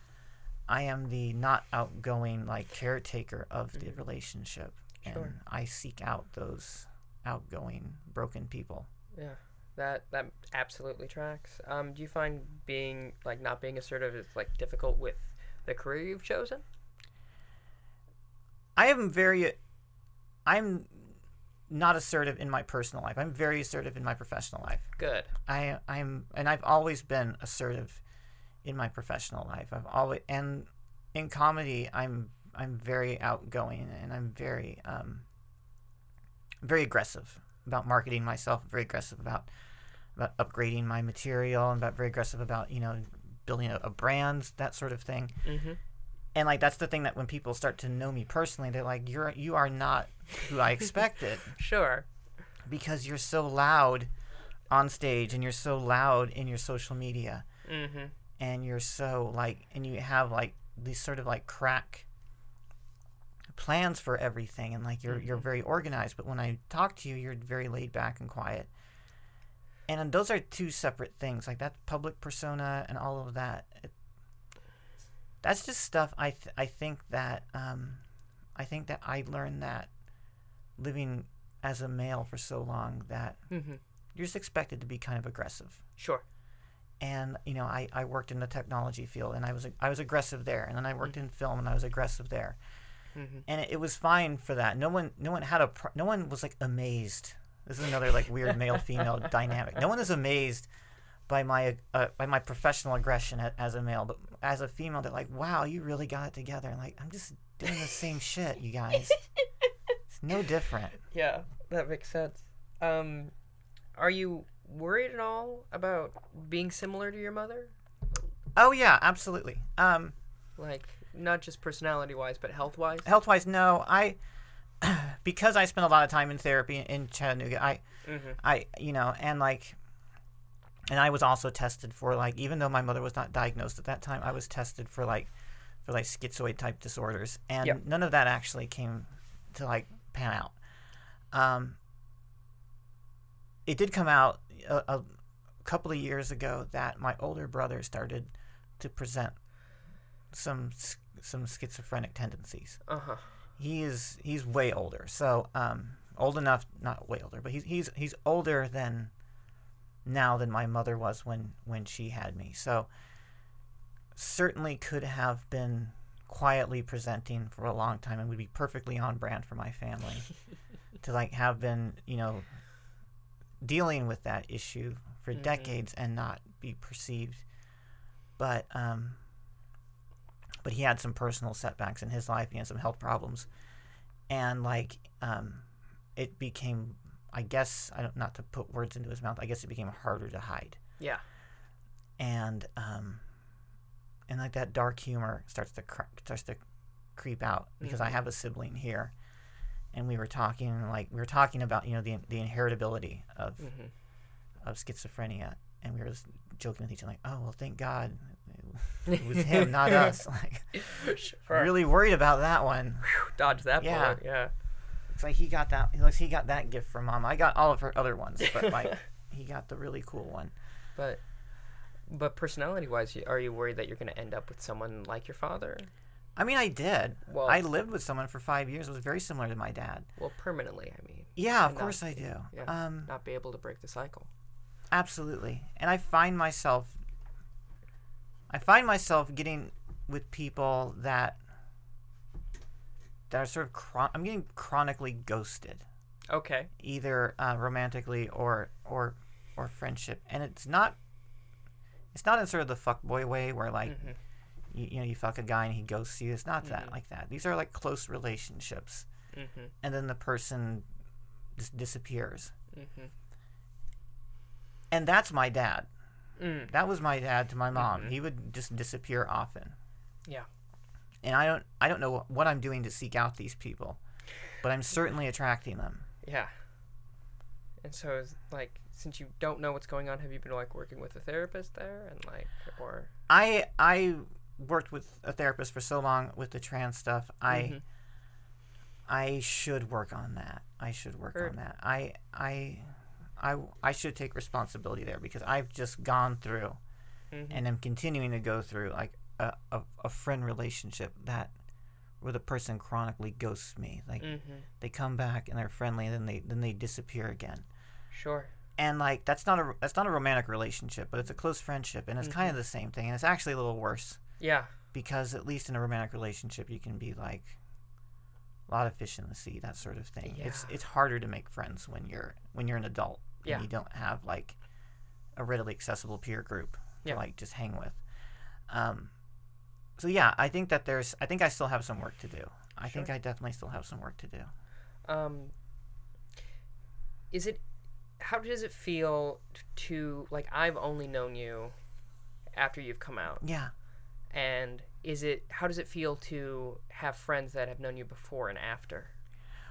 Speaker 2: i am the not outgoing like caretaker of the relationship
Speaker 1: Mm-hmm. Sure.
Speaker 2: and i seek out those outgoing broken people
Speaker 1: Yeah, that that absolutely tracks. Um, do you find being like not being assertive is like difficult with the career you've chosen?
Speaker 2: I am very, I'm not assertive in my personal life. I'm very assertive in my professional life.
Speaker 1: Good.
Speaker 2: I I'm and I've always been assertive in my professional life. I've always and in comedy I'm I'm very outgoing and I'm very um very aggressive about marketing myself, very aggressive about about upgrading my material and about very aggressive about, you know, building a, a brand, that sort of thing
Speaker 1: Mm-hmm.
Speaker 2: And like that's the thing that when people start to know me personally they're like you're you are not who i expected.
Speaker 1: Sure.
Speaker 2: because you're so loud on stage and you're so loud in your social media.
Speaker 1: Mm-hmm.
Speaker 2: and you're so like and you have like these sort of like crack plans for everything and like you're you're very organized. But when i talk to you you're very laid back and quiet. And those are two separate things. Like that public persona and all of that that's just stuff i th- i think that um i think that i learned that living as a male for so long that
Speaker 1: Mm-hmm.
Speaker 2: you're just expected to be kind of aggressive.
Speaker 1: Sure.
Speaker 2: and you know I, I worked in the technology field and I was I was aggressive there. And then I worked in film and I was aggressive there.
Speaker 1: Mm-hmm.
Speaker 2: and it, it was fine for that. No one no one had a pro- no one was like amazed. This is another like weird male female dynamic. No one is amazed by my uh, by my professional aggression as a male but as a female they're like wow you really got it together and like I'm just doing the same shit you guys it's no different
Speaker 1: Yeah, that makes sense. Um, are you worried at all about being similar to your mother?
Speaker 2: oh yeah absolutely um
Speaker 1: Like not just personality wise, but health wise?
Speaker 2: health wise no i because i spent a lot of time in therapy in chattanooga i
Speaker 1: Mm-hmm.
Speaker 2: i you know and like and i was also tested for like even though my mother was not diagnosed at that time i was tested for like for like schizoid type disorders and
Speaker 1: Yep.
Speaker 2: none of that actually came to like pan out um it did come out a, a couple of years ago that my older brother started to present some some schizophrenic tendencies
Speaker 1: Uh huh.
Speaker 2: he is he's way older so um old enough not way older but he's he's he's older than now than my mother was when when she had me so certainly could have been quietly presenting for a long time and would be perfectly on brand for my family to like have been you know dealing with that issue for
Speaker 1: Mhm.
Speaker 2: decades and not be perceived but um but he had some personal setbacks in his life. He had some health problems, and like um, it became, I guess, I don't not to put words into his mouth. I guess it became harder to hide,
Speaker 1: Yeah.
Speaker 2: and um, and like that dark humor starts to cr- starts to creep out because I
Speaker 1: Mhm.
Speaker 2: have a sibling here, and we were talking like we were talking about you know the the inheritability of
Speaker 1: Mm-hmm.
Speaker 2: of schizophrenia, and we were just joking with each other like, oh well, thank God. It was him, not us. Like,
Speaker 1: sure.
Speaker 2: really worried about that one.
Speaker 1: Dodge that
Speaker 2: Yeah.
Speaker 1: bullet. Yeah.
Speaker 2: It's like he got that. He looks. He got that gift from mom. I got all of her other ones, but like he got the really cool one.
Speaker 1: But but personality wise, are you worried that you're going to end up with someone like your father?
Speaker 2: I mean, I did.
Speaker 1: Well,
Speaker 2: I lived with someone for five years. It was very similar to my dad.
Speaker 1: well, permanently. I mean,
Speaker 2: Yeah, of course
Speaker 1: not-
Speaker 2: I do.
Speaker 1: yeah.
Speaker 2: Um,
Speaker 1: not be able to break the cycle.
Speaker 2: absolutely. And I find myself. I find myself getting with people that that are sort of. Chron- I'm getting chronically ghosted.
Speaker 1: Okay.
Speaker 2: either uh, romantically or or or friendship and it's not it's not in sort of the fuck boy way where like
Speaker 1: Mhm.
Speaker 2: you, you know you fuck a guy and he ghosts you it's not that
Speaker 1: Mhm.
Speaker 2: like that these are like close relationships
Speaker 1: Mm-hmm.
Speaker 2: and then the person just disappears
Speaker 1: Mm-hmm.
Speaker 2: and that's my dad
Speaker 1: Mm.
Speaker 2: that was my dad to my mom
Speaker 1: Mhm.
Speaker 2: he would just disappear often
Speaker 1: Yeah.
Speaker 2: And i don't i don't know what i'm doing to seek out these people but i'm certainly attracting them
Speaker 1: Yeah. And so, is like, since you don't know what's going on, have you been like working with a therapist there, and like, or
Speaker 2: I I worked with a therapist for so long with the trans stuff. I
Speaker 1: Mhm.
Speaker 2: I should work on that. I should work
Speaker 1: Heard.
Speaker 2: on that. I I I I should take responsibility there because I've just gone through
Speaker 1: Mhm.
Speaker 2: and am continuing to go through like a, a, a friend relationship that where the person chronically ghosts me. Like
Speaker 1: Mhm.
Speaker 2: they come back and they're friendly and then they then they disappear again.
Speaker 1: Sure.
Speaker 2: And like that's not a that's not a romantic relationship, but it's a close friendship and it's kind of the same thing and it's actually a little worse
Speaker 1: Yeah.
Speaker 2: because at least in a romantic relationship you can be like a lot of fish in the sea, that sort of thing. It's
Speaker 1: Yeah.
Speaker 2: it's harder to make friends when you're when you're an adult
Speaker 1: Yeah.
Speaker 2: and you don't have like a readily accessible peer group
Speaker 1: Yeah.
Speaker 2: to like just hang with. Um so yeah, I think that there's I think I still have some work to do. I think I definitely still have some work to do.
Speaker 1: Um, is it? How does it feel to like? I've only known you after you've come out,
Speaker 2: Yeah.
Speaker 1: and is it? How does it feel to have friends that have known you before and after?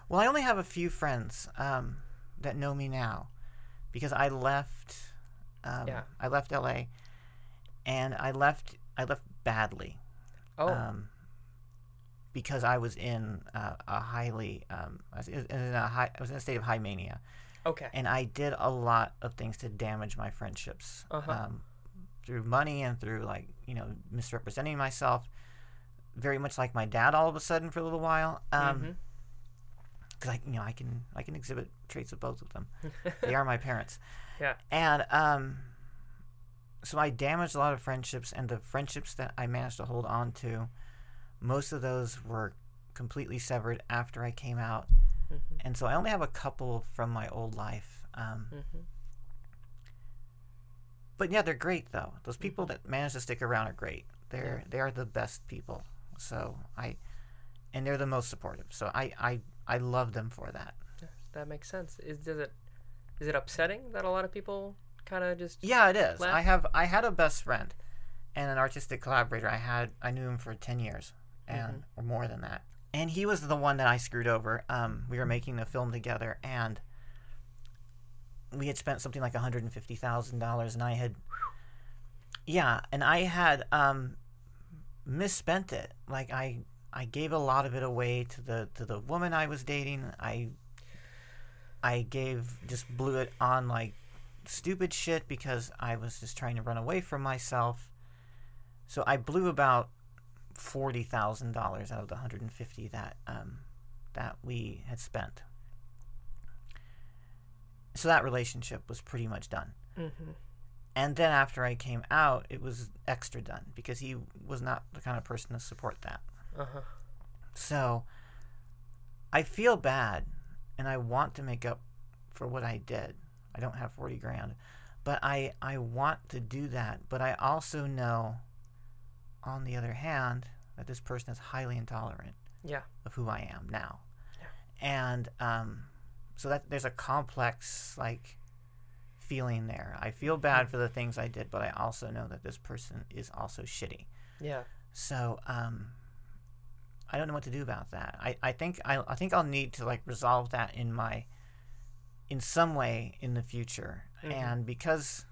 Speaker 2: Well, I only have a few friends um, that know me now because I left. Um,
Speaker 1: Yeah.
Speaker 2: I left LA, and I left. I left badly.
Speaker 1: Oh,
Speaker 2: Um, because I was in uh, a highly. Um, I was in a high. I was in a state of high mania,
Speaker 1: okay.
Speaker 2: and I did a lot of things to damage my friendships.
Speaker 1: Uh-huh.
Speaker 2: Um, through money and through like you know misrepresenting myself, very much like my dad all of a sudden for a little while. Um,
Speaker 1: Mhm.
Speaker 2: because I you know I can I can exhibit traits of both of them. they are my parents.
Speaker 1: Yeah.
Speaker 2: And um, so I damaged a lot of friendships, and the friendships that I managed to hold on to, most of those were completely severed after I came out,
Speaker 1: Mhm.
Speaker 2: and so I only have a couple from my old life. Um,
Speaker 1: Mhm.
Speaker 2: but yeah, they're great though. Those people that manage to stick around are great. They're they are the best people. So I, and they're the most supportive. So I I I love them for that.
Speaker 1: That makes sense. Is does it? Is it upsetting that a lot of people kind of just?
Speaker 2: Yeah, it is.
Speaker 1: Laugh.
Speaker 2: I have I had a best friend and an artistic collaborator. I had I knew him for ten years and or more than that. And he was the one that I screwed over. Um, we were making a film together and we had spent something like hundred and fifty thousand dollars and I had Yeah, and I had um misspent it. Like I I gave a lot of it away to the to the woman I was dating. I I gave just blew it on like stupid shit because I was just trying to run away from myself. So I blew about forty thousand dollars out of the hundred and fifty that um, that we had spent. So that relationship was pretty much done.
Speaker 1: Mhm.
Speaker 2: And then after I came out, it was extra done because he was not the kind of person to support that.
Speaker 1: Uh huh.
Speaker 2: So I feel bad and I want to make up for what I did. I don't have 40 grand, but I I want to do that, but I also know on the other hand that this person is highly intolerant
Speaker 1: Yeah.
Speaker 2: of who I am now. Yeah. And um so that there's a complex like feeling there. I feel bad for the things I did, but I also know that this person is also shitty.
Speaker 1: Yeah.
Speaker 2: So um, I don't know what to do about that. I, I think I, I think I'll need to like resolve that in my in some way in the future.
Speaker 1: Mhm.
Speaker 2: And because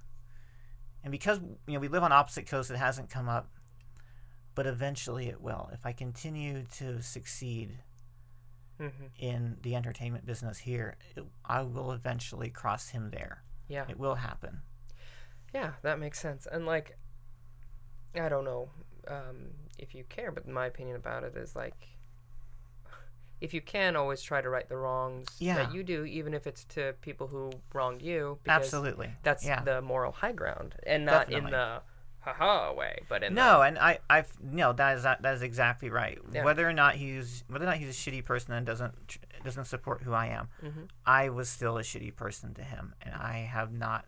Speaker 2: and because you know we live on opposite coasts, it hasn't come up, but eventually it will. If I continue to succeed
Speaker 1: Mhm.
Speaker 2: in the entertainment business here, it, I will eventually cross him there.
Speaker 1: Yeah.
Speaker 2: It will happen.
Speaker 1: Yeah, that makes sense. And like, I don't know um, if you care, but my opinion about it is like, if you can, always try to right the wrongs
Speaker 2: Yeah.
Speaker 1: that you do, even if it's to people who wronged you. Because
Speaker 2: Absolutely.
Speaker 1: That's
Speaker 2: Yeah.
Speaker 1: the moral high ground, and not in the haha way, but in
Speaker 2: No, and I, I, no, that is that is exactly right.
Speaker 1: Yeah.
Speaker 2: Whether or not he's whether or not he's a shitty person and doesn't doesn't support who I am,
Speaker 1: Mhm.
Speaker 2: I was still a shitty person to him, and I have not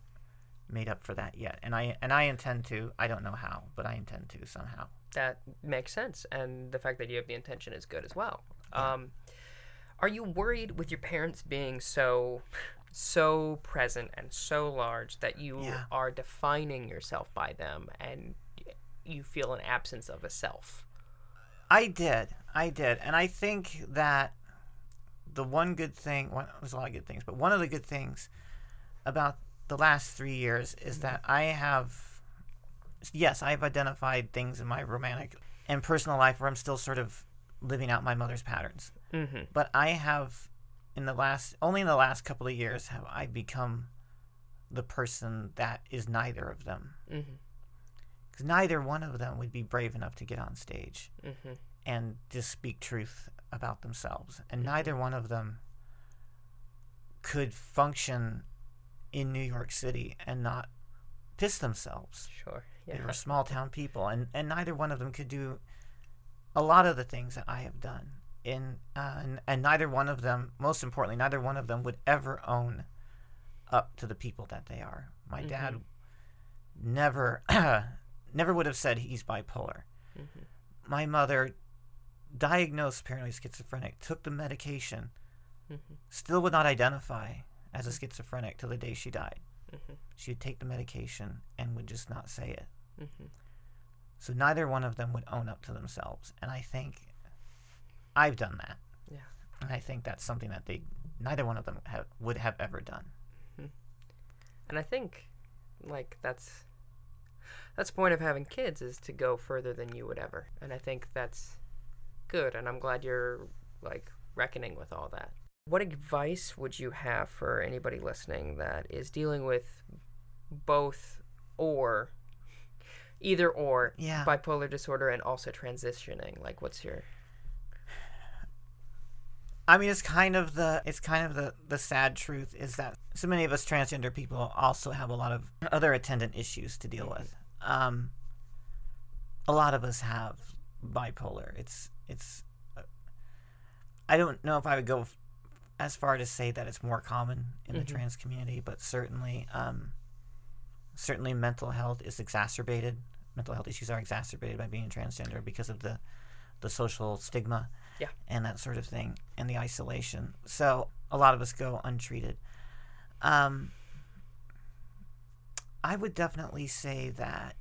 Speaker 2: made up for that yet. And I and I intend to. I don't know how, but I intend to somehow.
Speaker 1: that makes sense, and the fact that you have the intention is good as well. Um, are you worried with your parents being so? so present and so large that you
Speaker 2: Yeah.
Speaker 1: are defining yourself by them and you feel an absence of a self.
Speaker 2: I did, I did, and I think that the one good thing, one, there's a lot of good things, but one of the good things about the last three years is that I have yes, I've identified things in my romantic and personal life where I'm still sort of living out my mother's patterns.
Speaker 1: Mm-hmm.
Speaker 2: But I have, in the last, only in the last couple of years, have I become the person that is neither of them.
Speaker 1: Mm-hmm.
Speaker 2: Because neither one of them would be brave enough to get on stage
Speaker 1: Mm-hmm.
Speaker 2: and just speak truth about themselves. And
Speaker 1: Mhm.
Speaker 2: neither one of them could function in New York City and not piss themselves.
Speaker 1: Sure.
Speaker 2: They were small town people, and, and neither one of them could do a lot of the things that I have done. In uh, and, and neither one of them, most importantly, neither one of them would ever own up to the people that they are. My dad
Speaker 1: Mhm.
Speaker 2: never, never would have said he's bipolar.
Speaker 1: Mm-hmm.
Speaker 2: My mother, diagnosed paranoid schizophrenic, took the medication,
Speaker 1: Mm-hmm.
Speaker 2: still would not identify as a schizophrenic till the day she died.
Speaker 1: Mm-hmm.
Speaker 2: She would take the medication and would just not say it.
Speaker 1: Mm-hmm.
Speaker 2: So neither one of them would own up to themselves, and I think I've done that.
Speaker 1: Yeah.
Speaker 2: And I think that's something that they neither one of them have, would have ever done.
Speaker 1: And I think, like that's that's the point of having kids is to go further than you would ever. And I think that's good. And I'm glad you're like reckoning with all that. What advice would you have for anybody listening that is dealing with both or either or
Speaker 2: Yeah.
Speaker 1: bipolar disorder and also transitioning? Like, what's your
Speaker 2: I mean, it's kind of the it's kind of the the sad truth is that so many of us transgender people also have a lot of other attendant issues to deal with. Um, a lot of us have bipolar. It's it's. uh, I don't know if I would go as far to say that it's more common in the
Speaker 1: Mhm.
Speaker 2: trans community, but certainly, um, certainly mental health is exacerbated. Mental health issues are exacerbated by being transgender because of the the social stigma
Speaker 1: Yeah.
Speaker 2: and that sort of thing and the isolation. So a lot of us go untreated. Um, I would definitely say that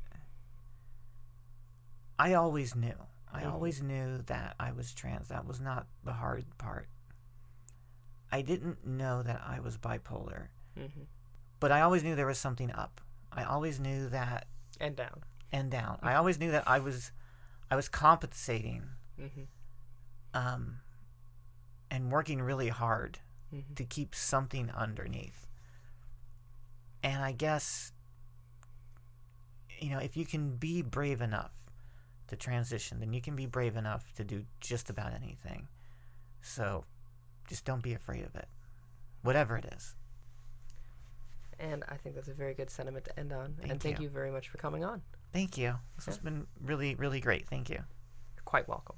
Speaker 2: I always knew. I
Speaker 1: Mhm.
Speaker 2: always knew that I was trans. That was not the hard part. I didn't know that I was bipolar,
Speaker 1: mm-hmm.
Speaker 2: but I always knew there was something up. I always knew that
Speaker 1: and down?
Speaker 2: and down. I always knew that I was I was compensating
Speaker 1: Mm-hmm.
Speaker 2: um, and working really hard
Speaker 1: Mm-hmm.
Speaker 2: to keep something underneath. And I guess, you know, if you can be brave enough to transition, then you can be brave enough to do just about anything. So just don't be afraid of it, whatever it is.
Speaker 1: And I think that's a very good sentiment to end on.
Speaker 2: Thank
Speaker 1: and thank
Speaker 2: you.
Speaker 1: you very much for coming on.
Speaker 2: Thank you. This has been really, really great. Thank you.
Speaker 1: You're quite welcome.